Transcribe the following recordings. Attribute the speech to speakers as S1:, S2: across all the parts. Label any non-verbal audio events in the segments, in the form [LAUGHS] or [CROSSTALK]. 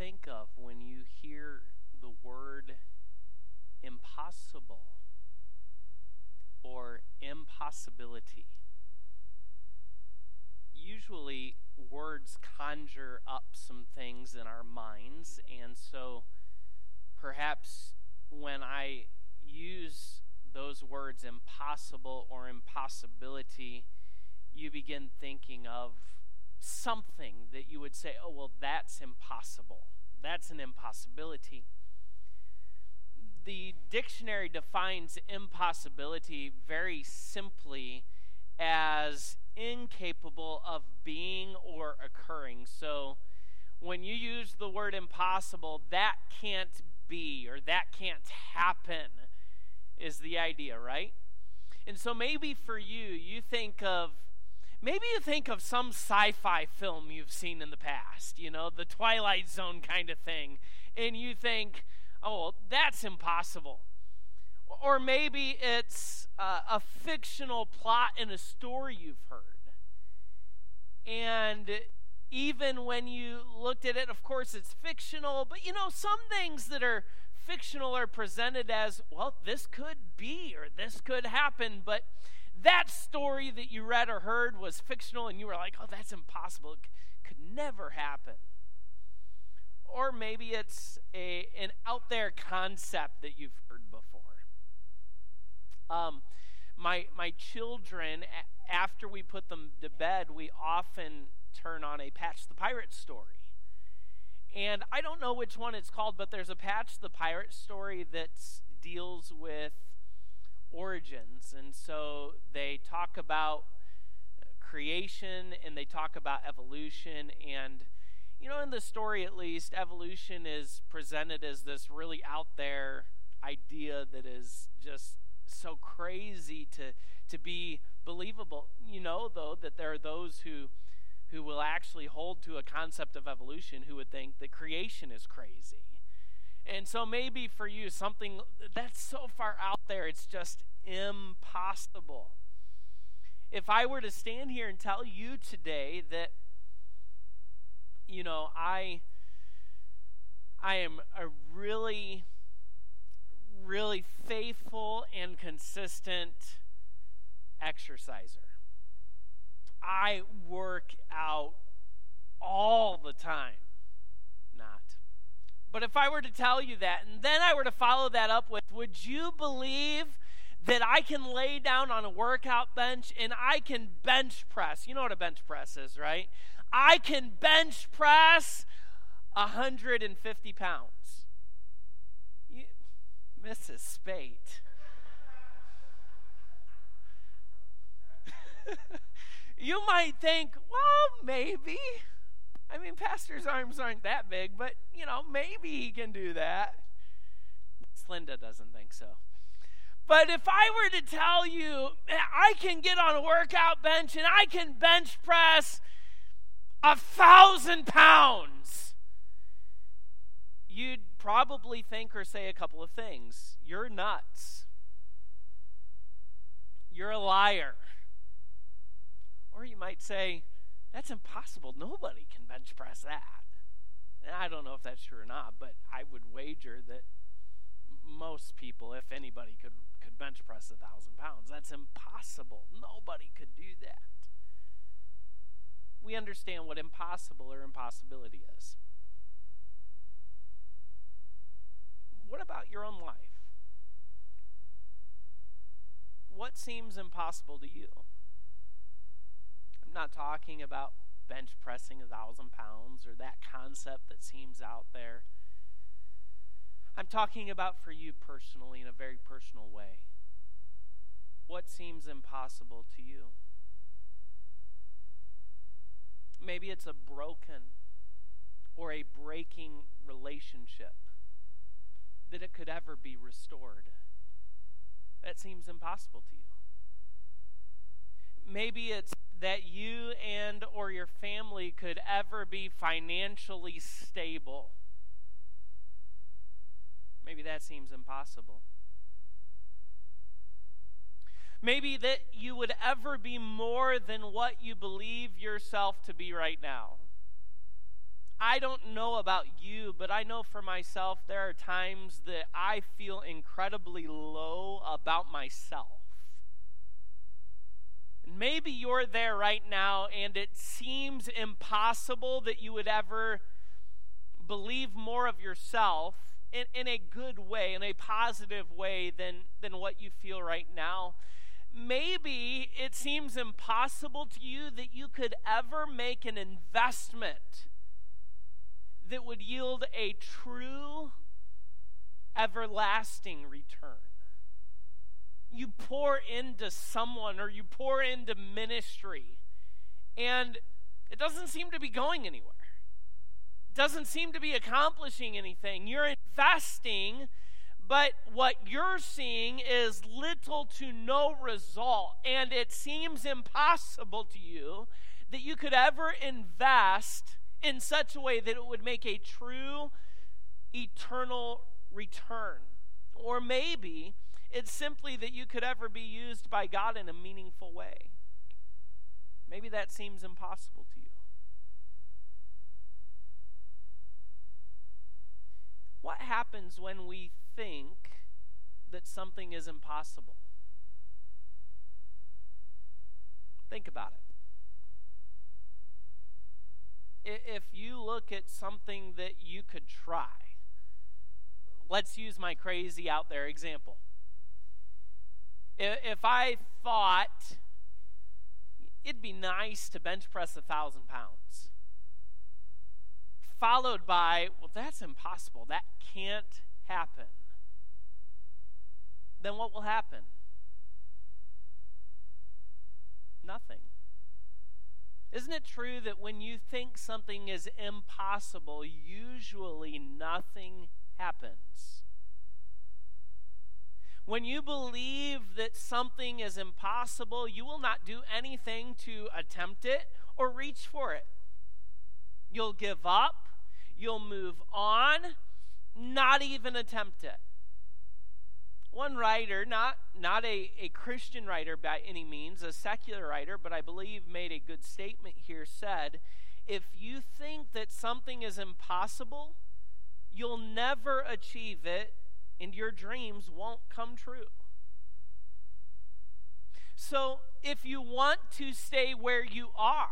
S1: think of when you hear the word impossible or impossibility? Usually, words conjure up some things in our minds, and so perhaps when I use those words impossible or impossibility, you begin thinking of something that you would say, oh, well, that's impossible. That's an impossibility. The dictionary defines impossibility very simply as incapable of being or occurring. So when you use the word impossible, that can't be or that can't happen is the idea, right? And so maybe for you, you think of maybe you think of some sci-fi film you've seen in the past, you know, the Twilight Zone kind of thing, and you think, "Oh, well, that's impossible." Or maybe it's uh, a fictional plot in a story you've heard. And even when you looked at it, of course, it's fictional, but you know, some things that are fictional are presented as, well, this could be or this could happen, but that story that you read or heard was fictional and you were like, oh, that's impossible. It could never happen. Or maybe it's a, an out there concept that you've heard before. Um, my, my children, after we put them to bed, we often turn on a Patch the Pirate story. And I don't know which one it's called, but there's a Patch the Pirate story that deals with origins. And so they talk about creation and they talk about evolution. And, you know, in the story at least, evolution is presented as this really out there idea that is just so crazy to, to be believable. You know, though, that there are those who who will actually hold to a concept of evolution who would think that creation is crazy. And so maybe for you, something that's so far out there, it's just impossible. If I were to stand here and tell you today that, you know, I. I am a really, really faithful and consistent exerciser. I work out all the time. Not. But if I were to tell you that, and then I were to follow that up with, would you believe that I can lay down on a workout bench and I can bench press? You know what a bench press is, right? I can bench press 150 pounds. You, Mrs. Spate. [LAUGHS] you might think, well, maybe. I mean, pastor's arms aren't that big, but, you know, maybe he can do that. Linda doesn't think so. But if I were to tell you, I can get on a workout bench and I can bench press a thousand pounds, you'd probably think or say a couple of things. You're nuts. You're a liar. Or you might say, that's impossible. Nobody can bench press that. And I don't know if that's true or not, but I would wager that most people, if anybody, could, could bench press a thousand pounds. That's impossible. Nobody could do that. We understand what impossible or impossibility is. What about your own life? What seems impossible to you? Not talking about bench pressing a thousand pounds or that concept that seems out there. I'm talking about for you personally in a very personal way. What seems impossible to you? Maybe it's a broken or a breaking relationship that it could ever be restored. That seems impossible to you. Maybe it's that you and or your family could ever be financially stable. Maybe that seems impossible. Maybe that you would ever be more than what you believe yourself to be right now. I don't know about you, but I know for myself there are times that I feel incredibly low about myself. Maybe you're there right now and it seems impossible that you would ever believe more of yourself in, in a good way, in a positive way than, than what you feel right now. Maybe it seems impossible to you that you could ever make an investment that would yield a true, everlasting return. You pour into someone or you pour into ministry, and it doesn't seem to be going anywhere. It doesn't seem to be accomplishing anything. You're investing, but what you're seeing is little to no result, and it seems impossible to you that you could ever invest in such a way that it would make a true eternal return. Or maybe it's simply that you could ever be used by God in a meaningful way. Maybe that seems impossible to you. What happens when we think that something is impossible? Think about it if you look at something that you could try, let's use my crazy out there example. If I thought it'd be nice to bench press a thousand pounds, followed by, well, that's impossible, that can't happen, then what will happen? Nothing. Isn't it true that when you think something is impossible, usually nothing happens? When you believe that something is impossible, you will not do anything to attempt it or reach for it. You'll give up, you'll move on, not even attempt it. One writer, not, not a, a Christian writer by any means, a secular writer, but I believe made a good statement here, said, If you think that something is impossible, you'll never achieve it, and your dreams won't come true. So, if you want to stay where you are,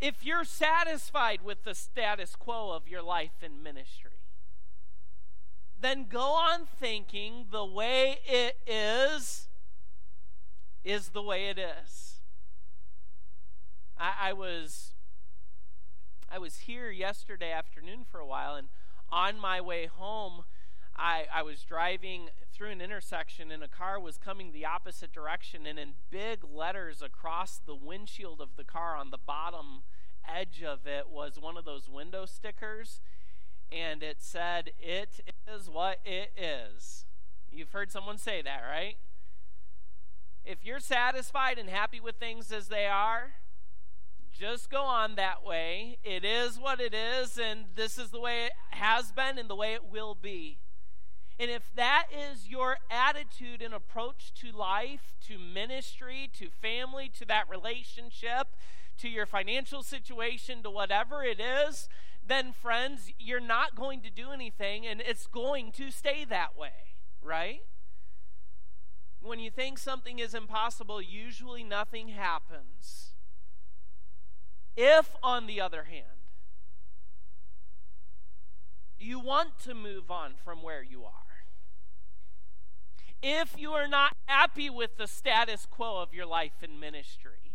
S1: if you're satisfied with the status quo of your life and ministry, then go on thinking the way it is is the way it is. I, I was I was here yesterday afternoon for a while, and on my way home, I, I was driving through an intersection, and a car was coming the opposite direction, and in big letters across the windshield of the car on the bottom edge of it was one of those window stickers and it said, It is what it is. You've heard someone say that, right? If you're satisfied and happy with things as they are, just go on that way. It is what it is, and this is the way it has been and the way it will be. And if that is your attitude and approach to life, to ministry, to family, to that relationship, to your financial situation, to whatever it is, then, friends, you're not going to do anything and it's going to stay that way, right? When you think something is impossible, usually nothing happens. If, on the other hand, you want to move on from where you are, if you are not happy with the status quo of your life and ministry,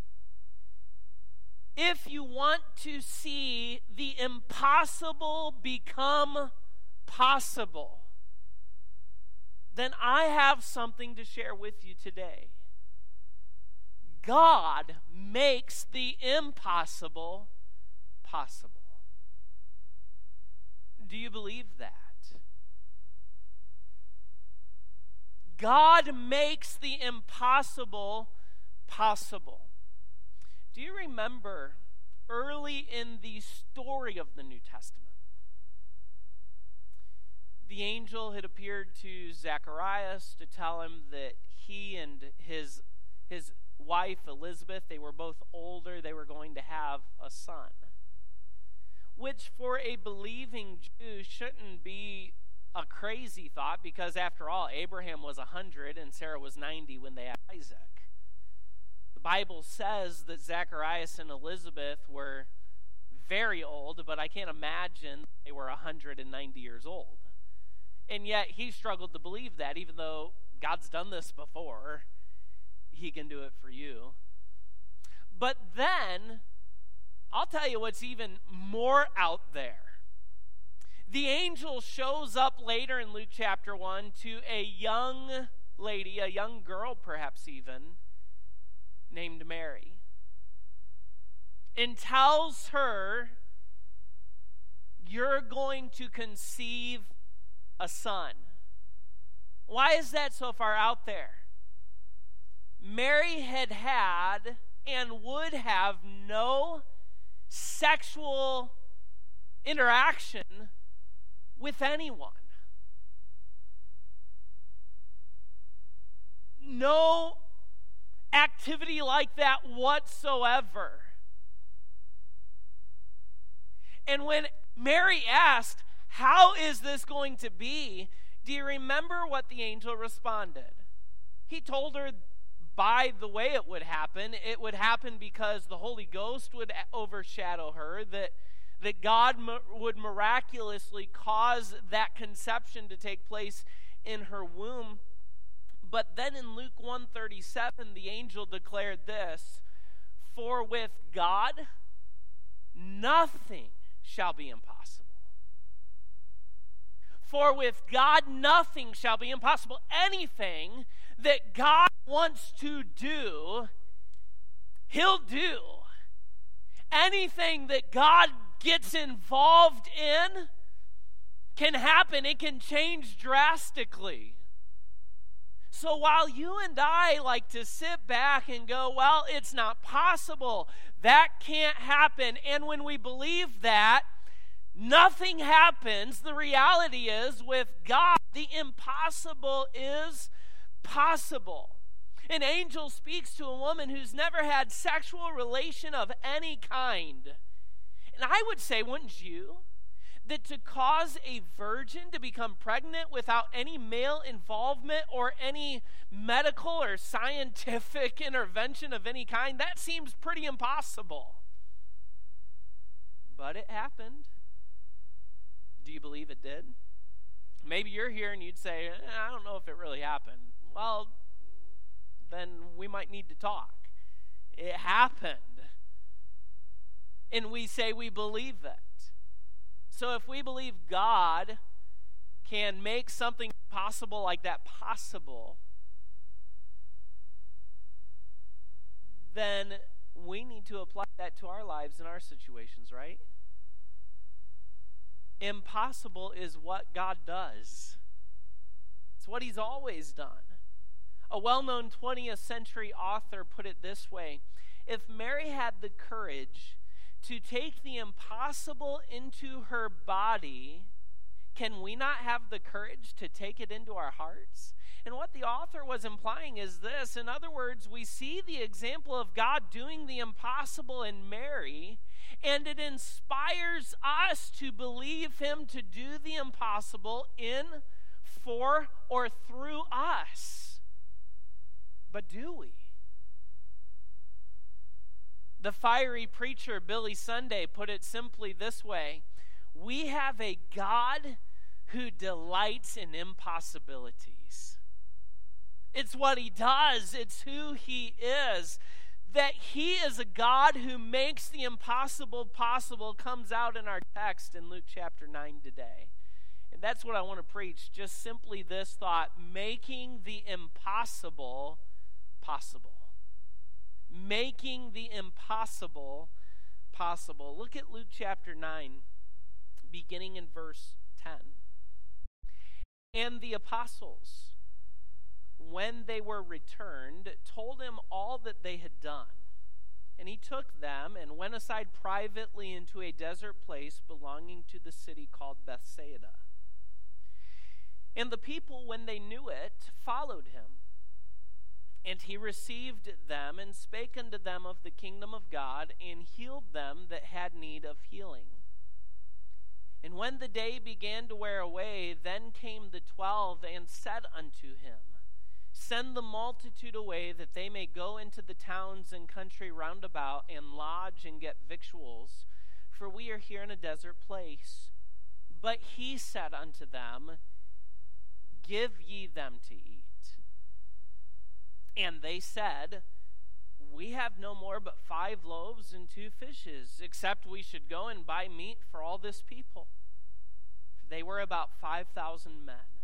S1: if you want to see the impossible become possible, then I have something to share with you today. God makes the impossible possible. Do you believe that? God makes the impossible possible. Do you remember early in the story of the New Testament? The angel had appeared to Zacharias to tell him that he and his, his wife Elizabeth, they were both older, they were going to have a son. which for a believing Jew shouldn't be a crazy thought because, after all, Abraham was 100 and Sarah was 90 when they had Isaac. The Bible says that Zacharias and Elizabeth were very old, but I can't imagine they were 190 years old. And yet he struggled to believe that, even though God's done this before, he can do it for you. But then, I'll tell you what's even more out there. The angel shows up later in Luke chapter 1 to a young lady, a young girl perhaps even, named Mary, and tells her, You're going to conceive a son. Why is that so far out there? Mary had had and would have no sexual interaction with anyone. No activity like that whatsoever. And when Mary asked, How is this going to be? Do you remember what the angel responded? He told her by the way it would happen. It would happen because the Holy Ghost would overshadow her, that, that God would miraculously cause that conception to take place in her womb. But then in Luke 137, the angel declared this For with God, nothing shall be impossible. For with God, nothing shall be impossible. Anything that God wants to do, He'll do. Anything that God gets involved in can happen, it can change drastically. So while you and I like to sit back and go, well, it's not possible, that can't happen, and when we believe that, nothing happens, the reality is with God, the impossible is possible. An angel speaks to a woman who's never had sexual relation of any kind. And I would say, wouldn't you? That to cause a virgin to become pregnant without any male involvement or any medical or scientific [LAUGHS] intervention of any kind, that seems pretty impossible. But it happened. Do you believe it did? Maybe you're here and you'd say, eh, I don't know if it really happened well, then we might need to talk. It happened. And we say we believe it. So if we believe God can make something possible like that possible, then we need to apply that to our lives and our situations, right? Impossible is what God does. It's what He's always done. A well known 20th century author put it this way If Mary had the courage to take the impossible into her body, can we not have the courage to take it into our hearts? And what the author was implying is this in other words, we see the example of God doing the impossible in Mary, and it inspires us to believe Him to do the impossible in, for, or through us. But do we? The fiery preacher Billy Sunday put it simply this way We have a God who delights in impossibilities. It's what he does, it's who he is. That he is a God who makes the impossible possible comes out in our text in Luke chapter 9 today. And that's what I want to preach. Just simply this thought making the impossible possible. Making the impossible possible. Look at Luke chapter 9, beginning in verse 10. And the apostles, when they were returned, told him all that they had done. And he took them and went aside privately into a desert place belonging to the city called Bethsaida. And the people, when they knew it, followed him. And he received them and spake unto them of the kingdom of God and healed them that had need of healing. And when the day began to wear away, then came the twelve and said unto him, Send the multitude away that they may go into the towns and country round about and lodge and get victuals, for we are here in a desert place. But he said unto them, Give ye them to eat. And they said, We have no more but five loaves and two fishes, except we should go and buy meat for all this people. For they were about 5,000 men.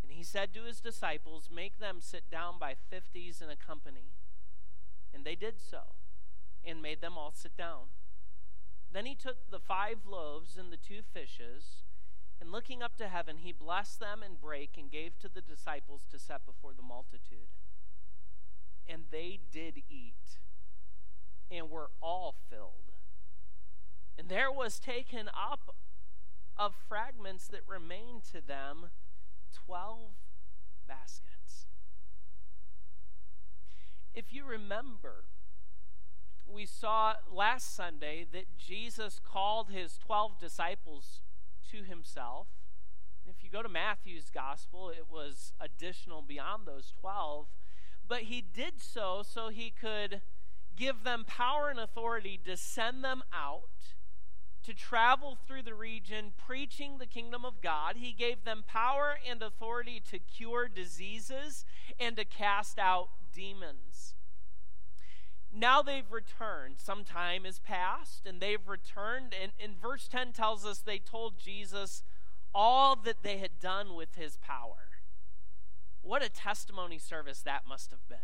S1: And he said to his disciples, Make them sit down by fifties in a company. And they did so, and made them all sit down. Then he took the five loaves and the two fishes, and looking up to heaven, he blessed them and brake and gave to the disciples to set before the multitude. And they did eat, and were all filled. And there was taken up of fragments that remained to them 12 baskets. If you remember, we saw last Sunday that Jesus called his 12 disciples to himself. If you go to Matthew's gospel, it was additional beyond those 12. But he did so so he could give them power and authority to send them out to travel through the region preaching the kingdom of God. He gave them power and authority to cure diseases and to cast out demons. Now they've returned. Some time has passed, and they've returned. And, and verse 10 tells us they told Jesus all that they had done with his power. What a testimony service that must have been.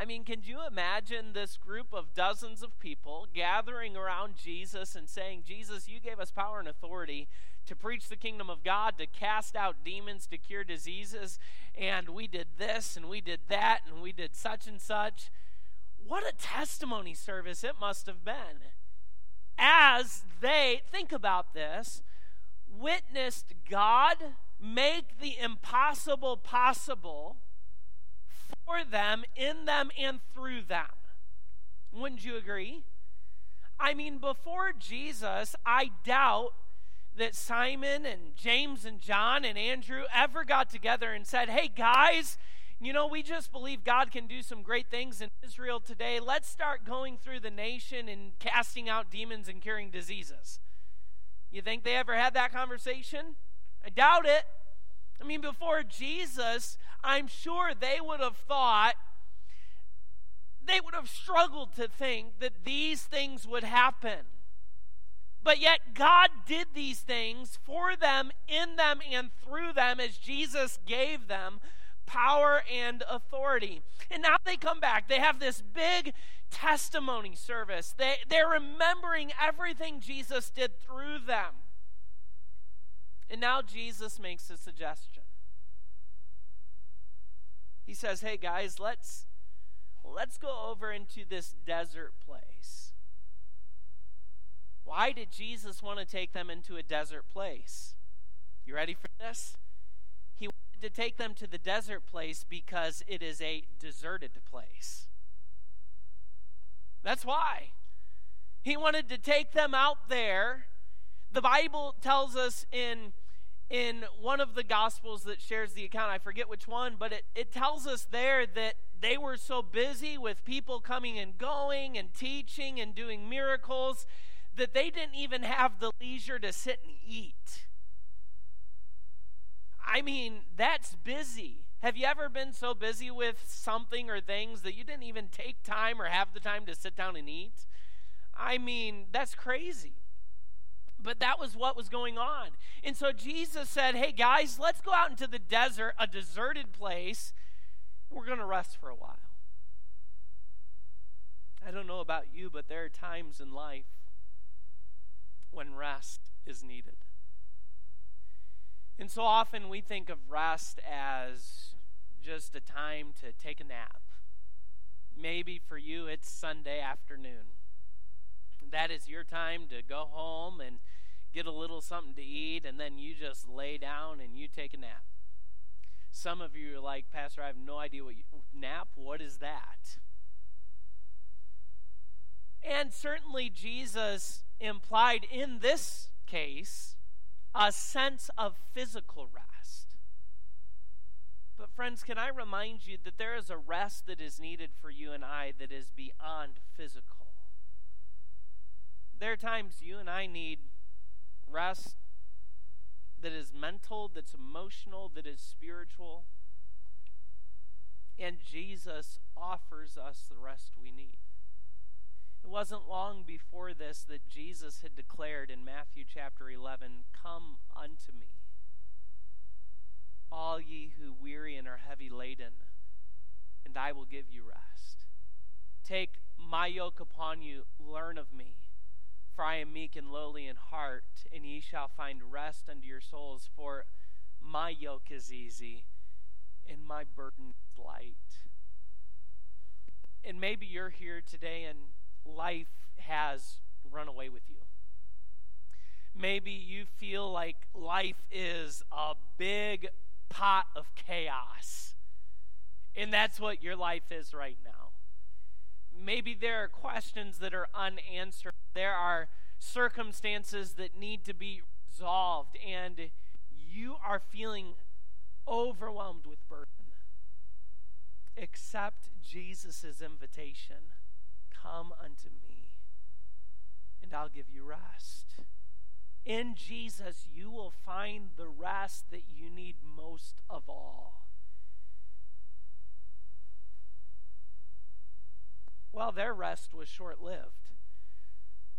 S1: I mean, can you imagine this group of dozens of people gathering around Jesus and saying, Jesus, you gave us power and authority to preach the kingdom of God, to cast out demons, to cure diseases, and we did this and we did that and we did such and such. What a testimony service it must have been. As they, think about this, witnessed God make the impossible possible for them, in them, and through them. Wouldn't you agree? I mean, before Jesus, I doubt that Simon and James and John and Andrew ever got together and said, Hey, guys, you know, we just believe God can do some great things in Israel today. Let's start going through the nation and casting out demons and curing diseases. You think they ever had that conversation? I doubt it. I mean, before Jesus, I'm sure they would have thought, they would have struggled to think that these things would happen. But yet, God did these things for them, in them, and through them as Jesus gave them power and authority. And now they come back. They have this big testimony service. They, they're remembering everything Jesus did through them. And now Jesus makes a suggestion. He says, "Hey guys, let's let's go over into this desert place." Why did Jesus want to take them into a desert place? You ready for this? He wanted to take them to the desert place because it is a deserted place. That's why. He wanted to take them out there. The Bible tells us in in one of the gospels that shares the account, I forget which one, but it, it tells us there that they were so busy with people coming and going and teaching and doing miracles that they didn't even have the leisure to sit and eat. I mean, that's busy. Have you ever been so busy with something or things that you didn't even take time or have the time to sit down and eat? I mean, that's crazy. But that was what was going on. And so Jesus said, Hey guys, let's go out into the desert, a deserted place. We're going to rest for a while. I don't know about you, but there are times in life when rest is needed. And so often we think of rest as just a time to take a nap. Maybe for you it's Sunday afternoon that is your time to go home and get a little something to eat, and then you just lay down and you take a nap. Some of you are like, Pastor, I have no idea what you, nap. What is that? And certainly, Jesus implied in this case a sense of physical rest. But, friends, can I remind you that there is a rest that is needed for you and I that is beyond physical? There are times you and I need rest that is mental, that's emotional, that is spiritual. And Jesus offers us the rest we need. It wasn't long before this that Jesus had declared in Matthew chapter 11, Come unto me, all ye who weary and are heavy laden, and I will give you rest. Take my yoke upon you, learn of me, for I am meek and lowly in heart, and ye shall find rest unto your souls, for my yoke is easy and my burden is light. And maybe you're here today and life has run away with you. Maybe you feel like life is a big pot of chaos. And that's what your life is right now. Maybe there are questions that are unanswered. There are circumstances that need to be resolved, and you are feeling overwhelmed with burden. Accept Jesus' invitation Come unto me, and I'll give you rest. In Jesus, you will find the rest that you need most of all. Well, their rest was short lived.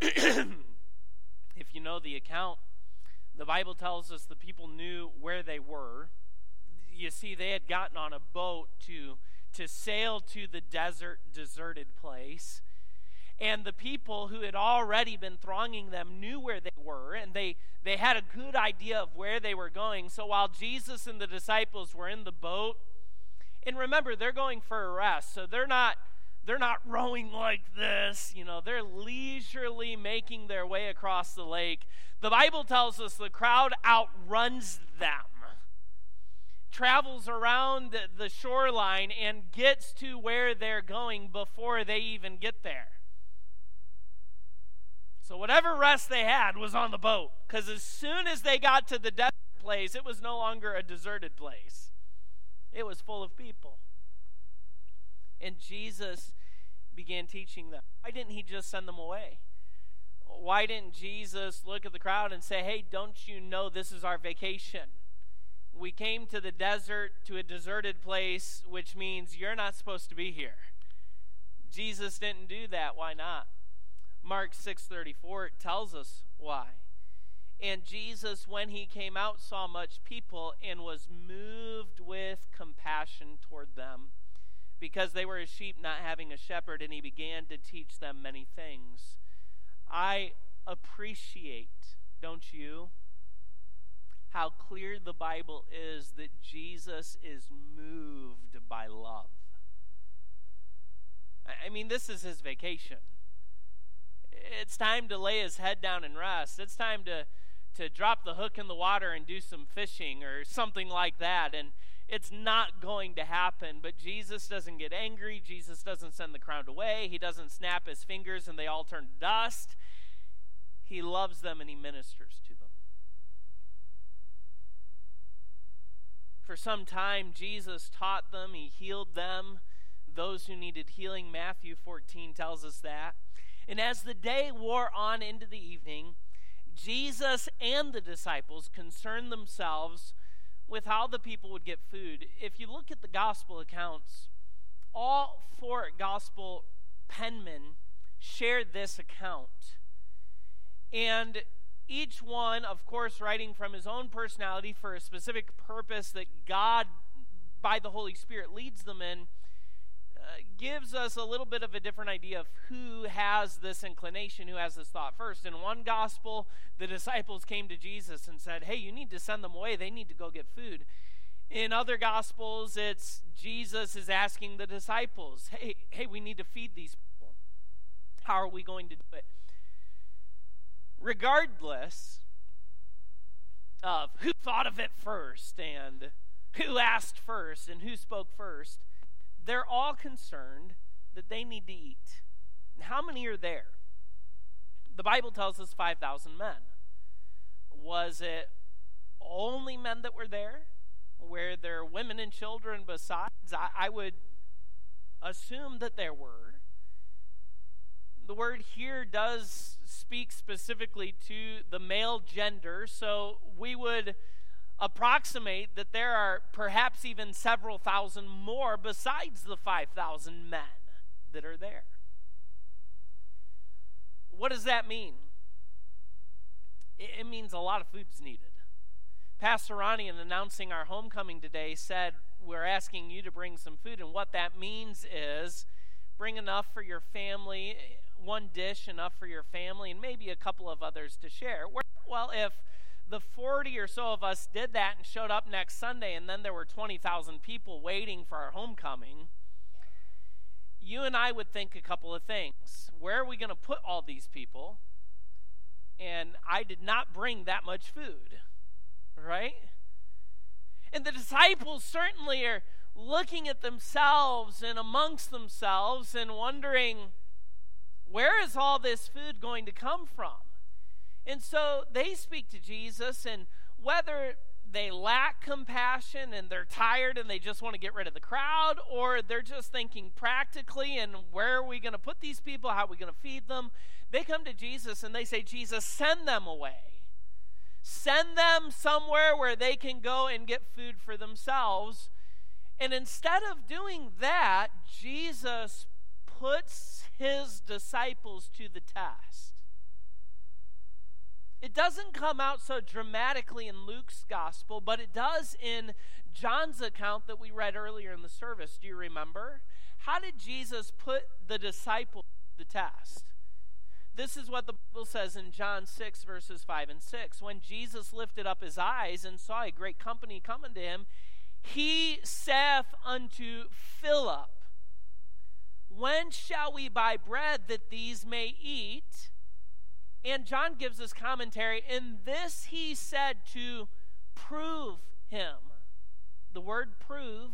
S1: [CLEARS THROAT] if you know the account, the Bible tells us the people knew where they were. You see, they had gotten on a boat to, to sail to the desert, deserted place. And the people who had already been thronging them knew where they were, and they, they had a good idea of where they were going. So while Jesus and the disciples were in the boat, and remember, they're going for a rest, so they're not they're not rowing like this, you know, they're leisurely making their way across the lake. The Bible tells us the crowd outruns them, travels around the shoreline, and gets to where they're going before they even get there. So, whatever rest they had was on the boat, because as soon as they got to the desert place, it was no longer a deserted place, it was full of people. And Jesus began teaching them. Why didn't he just send them away? Why didn't Jesus look at the crowd and say, Hey, don't you know this is our vacation? We came to the desert, to a deserted place, which means you're not supposed to be here. Jesus didn't do that. Why not? Mark 6:34 tells us why. And Jesus when he came out saw much people and was moved with compassion toward them because they were as sheep not having a shepherd and he began to teach them many things. I appreciate, don't you? How clear the Bible is that Jesus is moved by love. I mean, this is his vacation it's time to lay his head down and rest. It's time to to drop the hook in the water and do some fishing or something like that. And it's not going to happen. But Jesus doesn't get angry. Jesus doesn't send the crowd away. He doesn't snap his fingers and they all turn to dust. He loves them and he ministers to them. For some time, Jesus taught them, he healed them, those who needed healing. Matthew 14 tells us that. And as the day wore on into the evening, Jesus and the disciples concerned themselves with how the people would get food. If you look at the gospel accounts, all four gospel penmen share this account. And each one, of course, writing from his own personality for a specific purpose that God, by the Holy Spirit, leads them in Uh, gives us a little bit of a different idea of who has this inclination, who has this thought first. In one gospel, the disciples came to Jesus and said, Hey, you need to send them away. They need to go get food. In other gospels, it's Jesus is asking the disciples, Hey, hey, we need to feed these people. How are we going to do it? Regardless of who thought of it first and who asked first and who spoke first, they're all concerned that they need to eat. And how many are there? The Bible tells us 5,000 men. Was it only men that were there? Were there women and children besides? I, I would assume that there were. The word here does speak specifically to the male gender, so we would approximate that there are perhaps even several thousand more besides the 5,000 men that are there. What does that mean? It means a lot of food's needed. Pastor Ronnie, in announcing our homecoming today, said, We're asking you to bring some food. And what that means is bring enough for your family, one dish enough for your family, and maybe a couple of others to share. Well, if the 40 or so of us did that and showed up next Sunday, and then there were 20,000 people waiting for our homecoming, you and I would think a couple of things. Where are we going to put all these people? And I did not bring that much food, right? And the disciples certainly are looking at themselves and amongst themselves and wondering, where is all this food going to come from? And so they speak to Jesus, and whether they lack compassion and they're tired and they just want to get rid of the crowd, or they're just thinking practically and where are we going to put these people? How are we going to feed them? They come to Jesus and they say, Jesus, send them away. Send them somewhere where they can go and get food for themselves. And instead of doing that, Jesus puts his disciples to the test. It doesn't come out so dramatically in Luke's gospel, but it does in John's account that we read earlier in the service. Do you remember? How did Jesus put the disciples to the test? This is what the Bible says in John 6, verses 5 and 6. When Jesus lifted up his eyes and saw a great company coming to him, he saith unto Philip, When shall we buy bread that these may eat? And John gives us commentary. In this he said to prove him. The word prove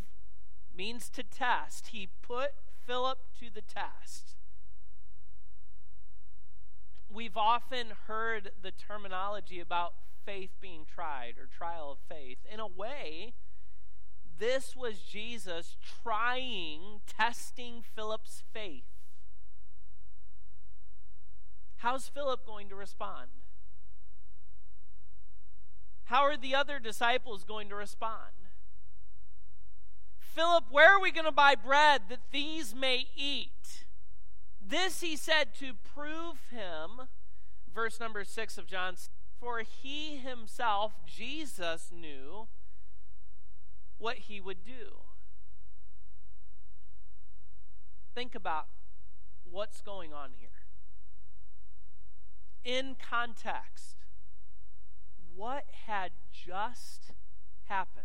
S1: means to test. He put Philip to the test. We've often heard the terminology about faith being tried or trial of faith. In a way, this was Jesus trying, testing Philip's faith. How's Philip going to respond? How are the other disciples going to respond? Philip, where are we going to buy bread that these may eat? This he said to prove him, verse number 6 of John, for he himself, Jesus, knew what he would do. Think about what's going on here in context what had just happened.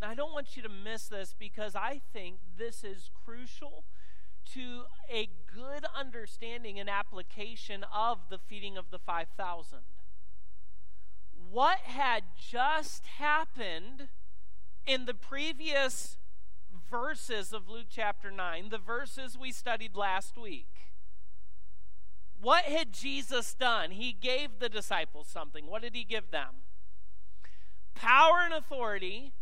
S1: Now, I don't want you to miss this because I think this is crucial to a good understanding and application of the feeding of the 5,000. What had just happened in the previous verses of Luke chapter 9, the verses we studied last week? What had Jesus done? He gave the disciples something. What did he give them? Power and authority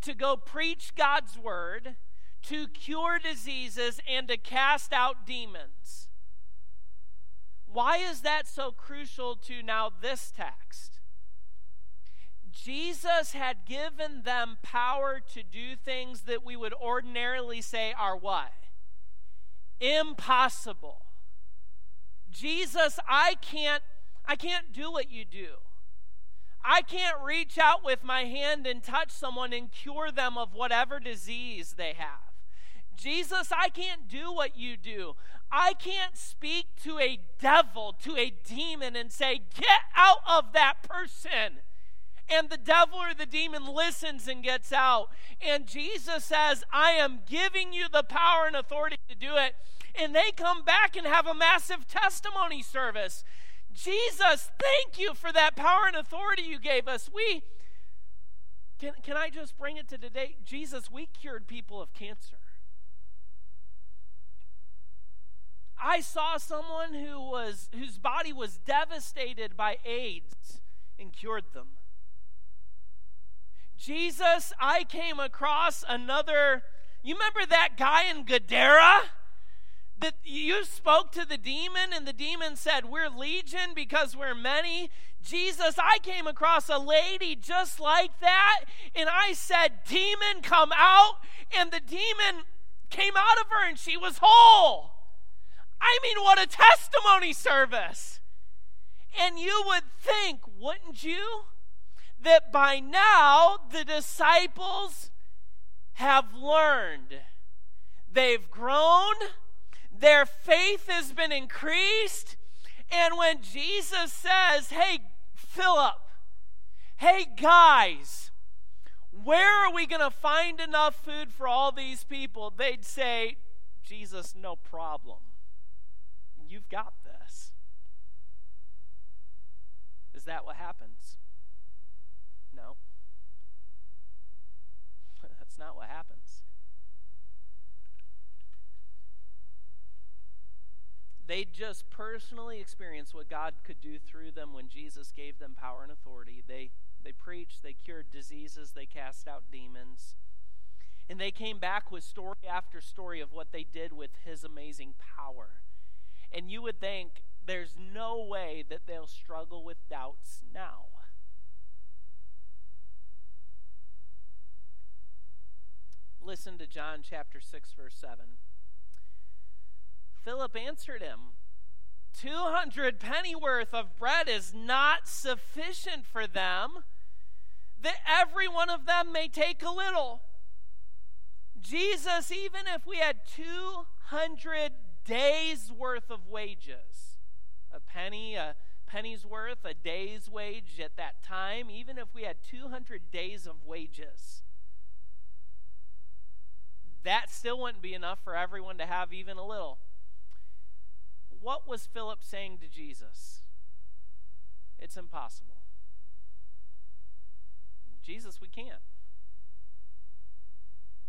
S1: to go preach God's word, to cure diseases, and to cast out demons. Why is that so crucial to now this text? Jesus had given them power to do things that we would ordinarily say are what? Impossible. Jesus, I can't I can't do what you do. I can't reach out with my hand and touch someone and cure them of whatever disease they have. Jesus, I can't do what you do. I can't speak to a devil, to a demon, and say, Get out of that person. And the devil or the demon listens and gets out. And Jesus says, I am giving you the power and authority to do it and they come back and have a massive testimony service. Jesus, thank you for that power and authority you gave us. We can, can I just bring it to today? Jesus, we cured people of cancer. I saw someone who was whose body was devastated by AIDS and cured them. Jesus, I came across another. You remember that guy in Gadara? That you spoke to the demon, and the demon said, We're legion because we're many. Jesus, I came across a lady just like that, and I said, Demon, come out. And the demon came out of her, and she was whole. I mean, what a testimony service. And you would think, wouldn't you, that by now the disciples have learned. They've grown, their faith has been increased. And when Jesus says, Hey, Philip, hey, guys, where are we going to find enough food for all these people? They'd say, Jesus, no problem. You've got this. Is that what happens? No. [LAUGHS] That's not what happens. They just personally experienced what God could do through them when Jesus gave them power and authority. They they preached, they cured diseases, they cast out demons. And they came back with story after story of what they did with his amazing power. And you would think there's no way that they'll struggle with doubts now. Listen to John chapter 6, verse 7. Philip answered him, 200 pennyworth of bread is not sufficient for them, that every one of them may take a little. Jesus, even if we had 200 day's worth of wages. A penny, a penny's worth, a day's wage at that time, even if we had 200 days of wages, that still wouldn't be enough for everyone to have even a little. What was Philip saying to Jesus? It's impossible. Jesus, we can't.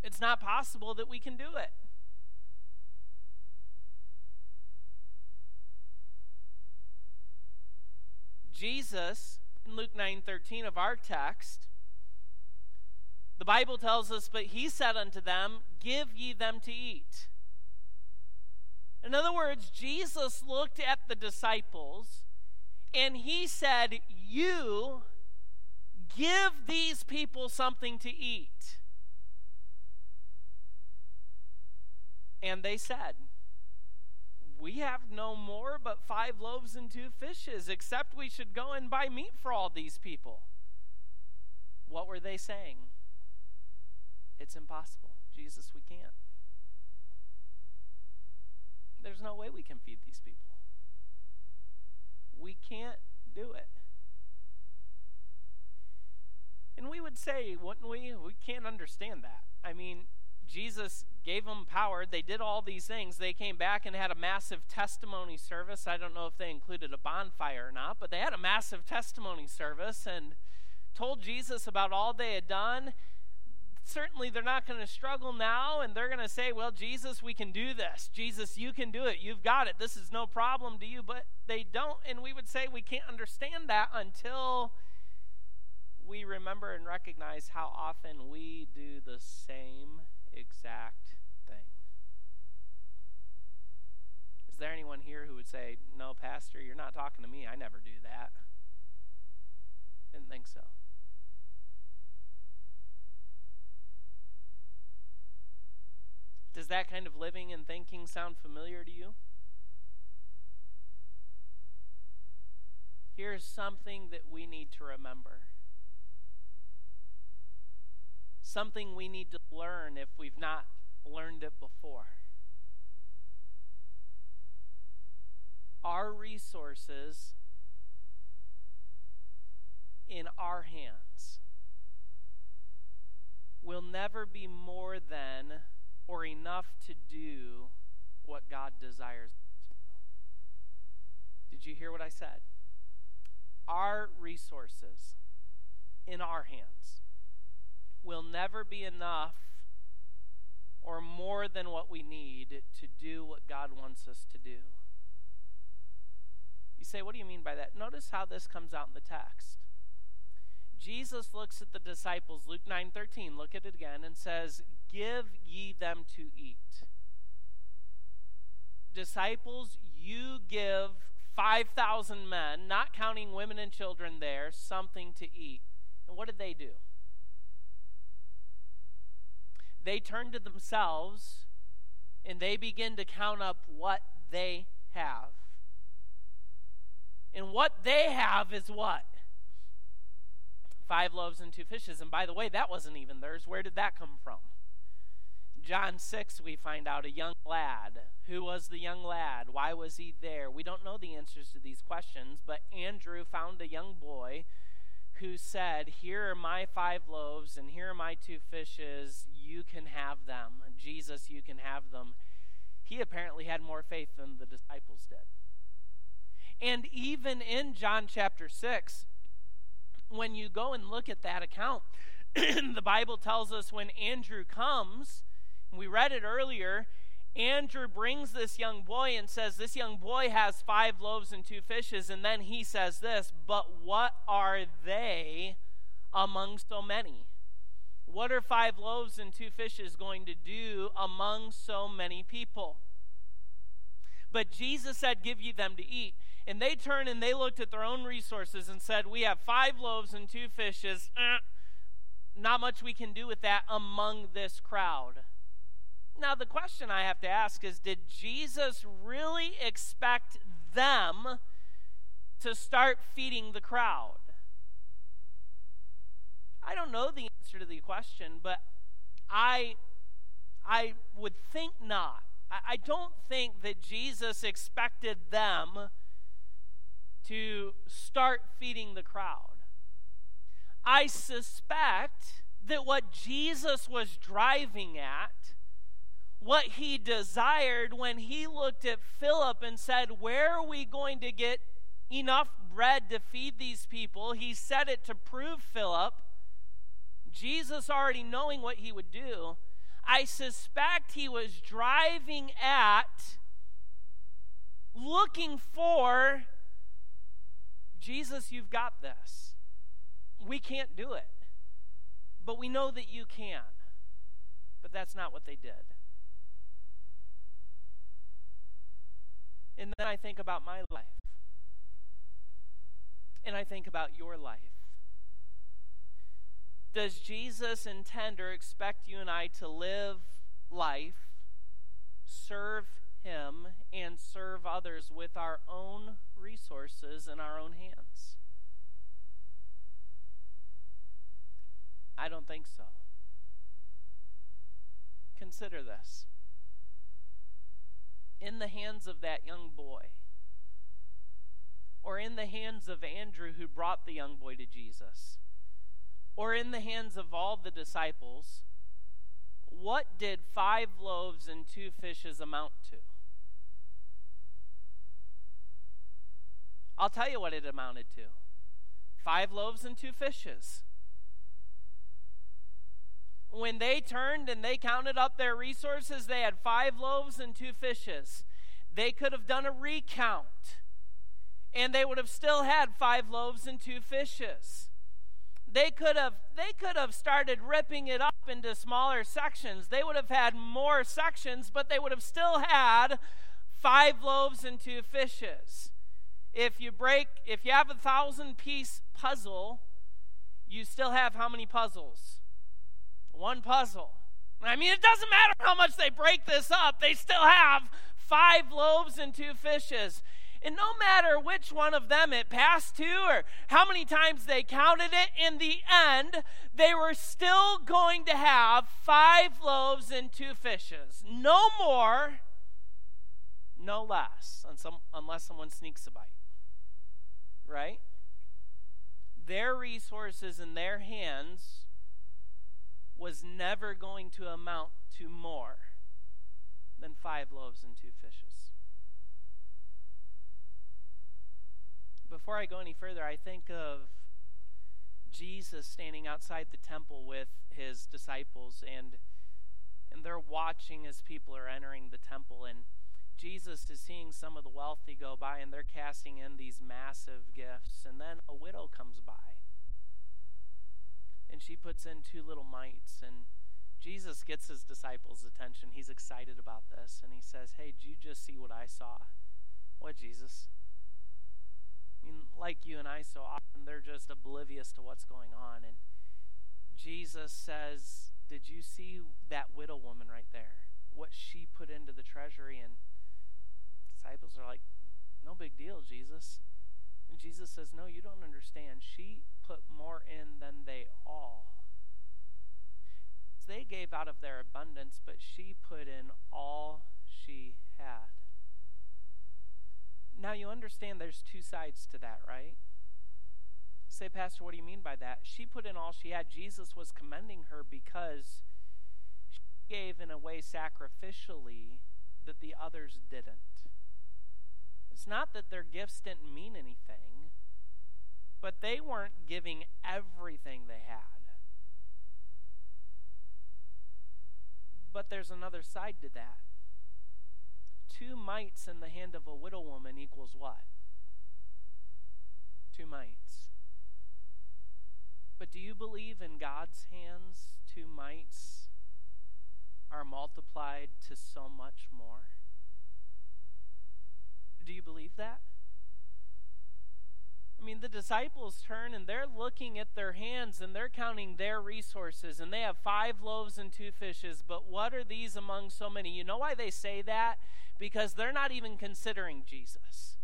S1: It's not possible that we can do it. Jesus, in Luke 9 13 of our text, the Bible tells us, But he said unto them, Give ye them to eat. In other words, Jesus looked at the disciples and he said, You give these people something to eat. And they said, we have no more but five loaves and two fishes, except we should go and buy meat for all these people. What were they saying? It's impossible. Jesus, we can't. There's no way we can feed these people. We can't do it. And we would say, wouldn't we? We can't understand that. I mean, Jesus gave them power. They did all these things. They came back and had a massive testimony service. I don't know if they included a bonfire or not, but they had a massive testimony service and told Jesus about all they had done. Certainly, they're not going to struggle now, and they're going to say, Well, Jesus, we can do this. Jesus, you can do it. You've got it. This is no problem to you. But they don't, and we would say we can't understand that until we remember and recognize how often we do the same exact thing. Is there anyone here who would say, No, Pastor, you're not talking to me. I never do that? Didn't think so. Does that kind of living and thinking sound familiar to you? Here's something that we need to remember something we need to learn if we've not learned it before. Our resources in our hands will never be more than or enough to do what God desires to do. Did you hear what I said? Our resources in our hands will never be enough or more than what we need to do what God wants us to do. You say, what do you mean by that? Notice how this comes out in the text. Jesus looks at the disciples, Luke 9:13, look at it again and says, "Give ye them to eat." Disciples, you give 5,000 men, not counting women and children there, something to eat. And what did they do? They turned to themselves and they begin to count up what they have. And what they have is what? Five loaves and two fishes. And by the way, that wasn't even theirs. Where did that come from? John 6, we find out a young lad. Who was the young lad? Why was he there? We don't know the answers to these questions, but Andrew found a young boy who said, Here are my five loaves and here are my two fishes. You can have them. Jesus, you can have them. He apparently had more faith than the disciples did. And even in John chapter 6, when you go and look at that account, [CLEARS THROAT] the Bible tells us when Andrew comes, we read it earlier, Andrew brings this young boy and says, This young boy has five loaves and two fishes. And then he says this, But what are they among so many? What are five loaves and two fishes going to do among so many people? But Jesus said, Give ye them to eat. And they turned and they looked at their own resources and said, We have five loaves and two fishes. Eh, not much we can do with that among this crowd. Now, the question I have to ask is Did Jesus really expect them to start feeding the crowd? I don't know the answer to the question, but I, I would think not. I, I don't think that Jesus expected them to start feeding the crowd. I suspect that what Jesus was driving at what he desired when he looked at Philip and said, Where are we going to get enough bread to feed these people? He said it to prove Philip. Jesus already knowing what he would do. I suspect he was driving at looking for Jesus, you've got this. We can't do it, but we know that you can. But that's not what they did. And then I think about my life. And I think about your life. Does Jesus intend or expect you and I to live life, serve Him, and serve others with our own resources in our own hands? I don't think so. Consider this in the hands of that young boy, or in the hands of Andrew who brought the young boy to Jesus, or in the hands of all the disciples, what did five loaves and two fishes amount to? I'll tell you what it amounted to five loaves and two fishes when they turned and they counted up their resources, they had five loaves and two fishes. They could have done a recount, and they would have still had five loaves and two fishes. They could have they could have started ripping it up into smaller sections. They would have had more sections, but they would have still had five loaves and two fishes. If you break, if you have a thousand piece puzzle, you still have how many puzzles? One puzzle. I mean, it doesn't matter how much they break this up, they still have five loaves and two fishes. And no matter which one of them it passed to or how many times they counted it, in the end, they were still going to have five loaves and two fishes. No more, no less, unless someone sneaks a bite. Right? Their resources in their hands was never going to amount to more than five loaves and two fishes. Before I go any further, I think of Jesus standing outside the temple with his disciples and and they're watching as people are entering the temple and Jesus is seeing some of the wealthy go by and they're casting in these massive gifts and then a widow comes by and she puts in two little mites and Jesus gets his disciples' attention. He's excited about this and he says, Hey, did you just see what I saw? What, Jesus? I mean, like you and I so often, they're just oblivious to what's going on. And Jesus says, Did you see that widow woman right there? What she put into the treasury? And disciples are like, No big deal, Jesus. And Jesus says, No, you don't understand. She put more in than they all. They gave out of their abundance, but she put in all she had. Now you understand there's two sides to that, right? Say, Pastor, what do you mean by that? She put in all she had. Jesus was commending her because she gave in a way sacrificially that the others didn't. It's not that their gifts didn't mean anything, but they weren't giving everything they had. But there's another side to that. Two mites in the hand of a widow woman equals what? Two mites. But do you believe in God's hands, two mites are multiplied to so much more? Do you believe that? I mean, the disciples turn and they're looking at their hands and they're counting their resources and they have five loaves and two fishes, but what are these among so many? You know why they say that? Because they're not even considering Jesus.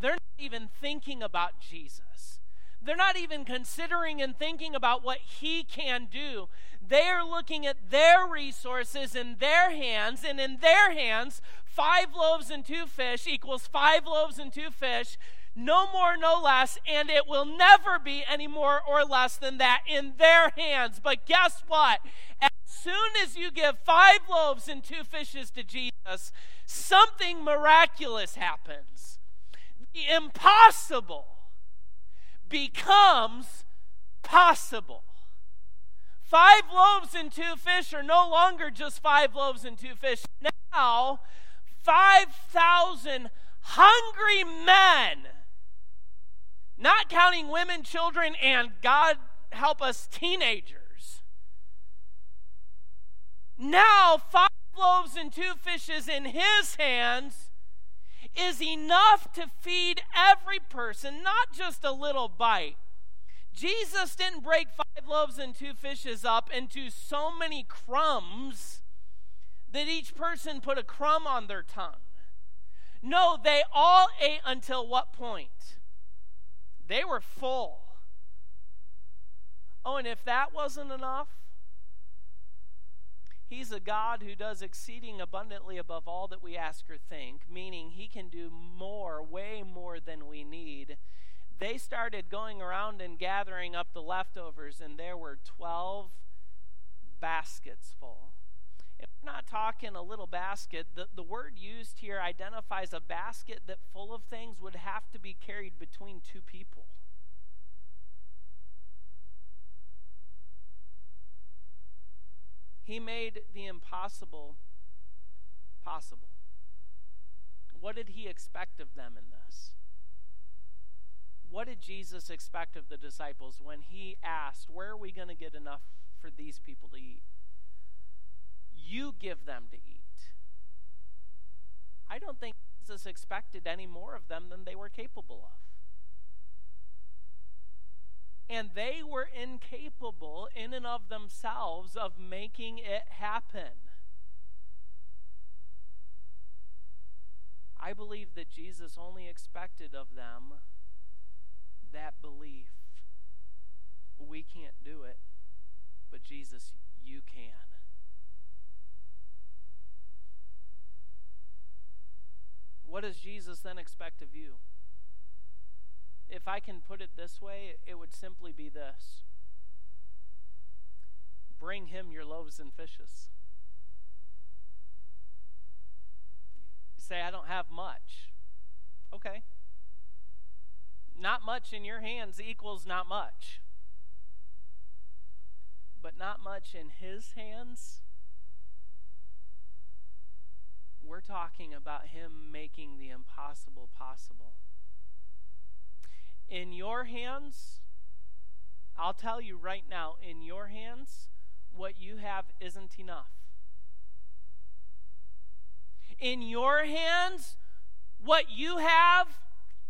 S1: They're not even thinking about Jesus. They're not even considering and thinking about what he can do. They are looking at their resources in their hands, and in their hands, five loaves and two fish equals five loaves and two fish no more, no less, and it will never be any more or less than that in their hands. But guess what? As soon as you give five loaves and two fishes to Jesus, something miraculous happens. The impossible becomes possible. Five loaves and two fish are no longer just five loaves and two fish. Now, 5,000 hungry men not counting women, children, and God help us, teenagers. Now, five loaves and two fishes in his hands is enough to feed every person, not just a little bite. Jesus didn't break five loaves and two fishes up into so many crumbs that each person put a crumb on their tongue. No, they all ate until what point? They were full. Oh, and if that wasn't enough, He's a God who does exceeding abundantly above all that we ask or think, meaning He can do more, way more than we need. They started going around and gathering up the leftovers, and there were 12 baskets full. And we're not talking a little basket. The, the word used here identifies a basket that full of things would have to be carried between two people. He made the impossible possible. What did he expect of them in this? What did Jesus expect of the disciples when he asked, Where are we going to get enough for these people to eat? You give them to eat. I don't think Jesus expected any more of them than they were capable of. And they were incapable, in and of themselves, of making it happen. I believe that Jesus only expected of them that belief. We can't do it, but Jesus, you can. What does Jesus then expect of you? If I can put it this way, it would simply be this Bring him your loaves and fishes. Say, I don't have much. Okay. Not much in your hands equals not much. But not much in his hands we're talking about Him making the impossible possible. In your hands, I'll tell you right now in your hands, what you have isn't enough. In your hands, what you have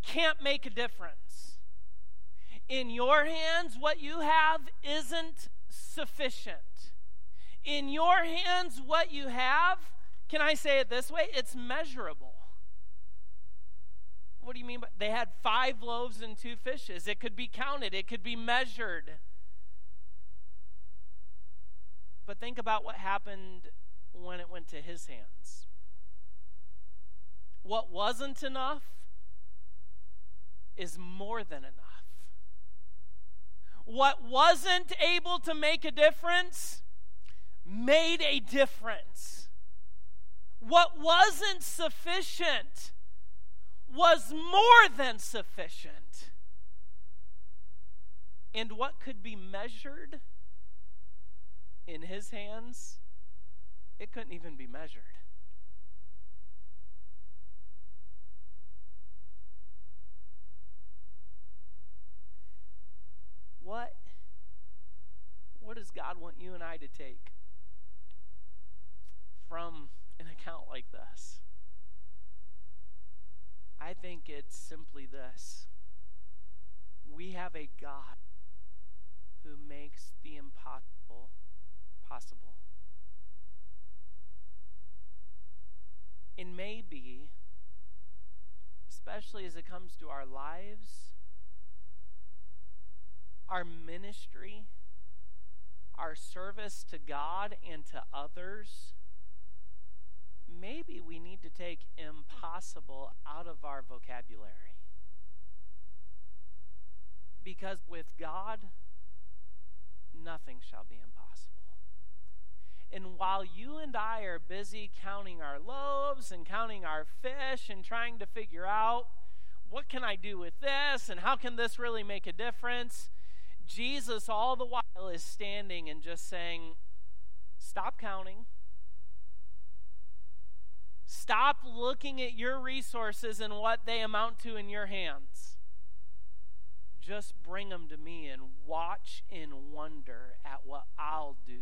S1: can't make a difference. In your hands, what you have isn't sufficient. In your hands, what you have, can I say it this way? It's measurable. What do you mean by they had five loaves and two fishes? It could be counted, it could be measured. But think about what happened when it went to his hands. What wasn't enough is more than enough. What wasn't able to make a difference made a difference. What wasn't sufficient was more than sufficient. And what could be measured in his hands, it couldn't even be measured. What what does God want you and I to take from an account like this? I think it's simply this we have a God who makes the impossible possible. And maybe, especially as it comes to our lives, our ministry, our service to God and to others, maybe we need to take impossible out of our vocabulary. Because with God, nothing shall be impossible. And while you and I are busy counting our loaves and counting our fish and trying to figure out what can I do with this and how can this really make a difference, Jesus all the while is standing and just saying, Stop counting. Stop looking at your resources and what they amount to in your hands. Just bring them to me and watch and wonder at what I'll do.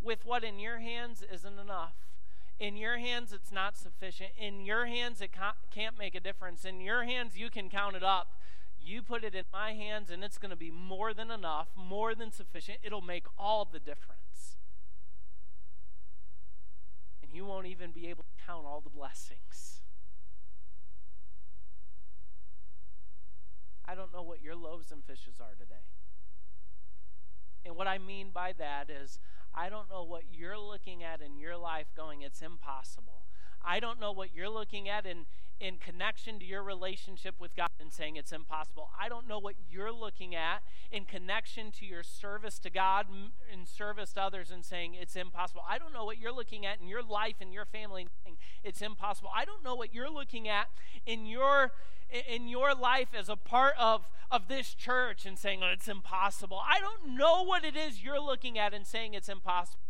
S1: With what in your hands isn't enough. In your hands, it's not sufficient. In your hands, it can't make a difference. In your hands, you can count it up. You put it in my hands, and it's going to be more than enough, more than sufficient. It'll make all the difference. You won't even be able to count all the blessings. I don't know what your loaves and fishes are today. And what I mean by that is, I don't know what you're looking at in your life going, it's impossible. I don't know what you're looking at in, in connection to your relationship with God and saying it's impossible. I don't know what you're looking at in connection to your service to God and service to others and saying it's impossible. I don't know what you're looking at in your life and your family and saying it's impossible. I don't know what you're looking at in your in your life as a part of, of this church and saying oh, it's impossible. I don't know what it is you're looking at and saying it's impossible.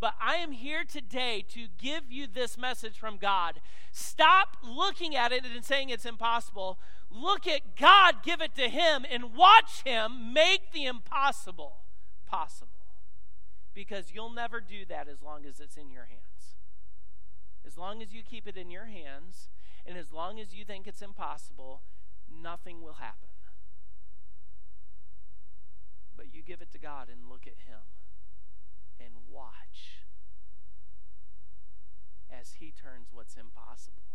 S1: But I am here today to give you this message from God. Stop looking at it and saying it's impossible. Look at God, give it to Him, and watch Him make the impossible possible. Because you'll never do that as long as it's in your hands. As long as you keep it in your hands, and as long as you think it's impossible, nothing will happen. But you give it to God and look at Him and watch as He turns what's impossible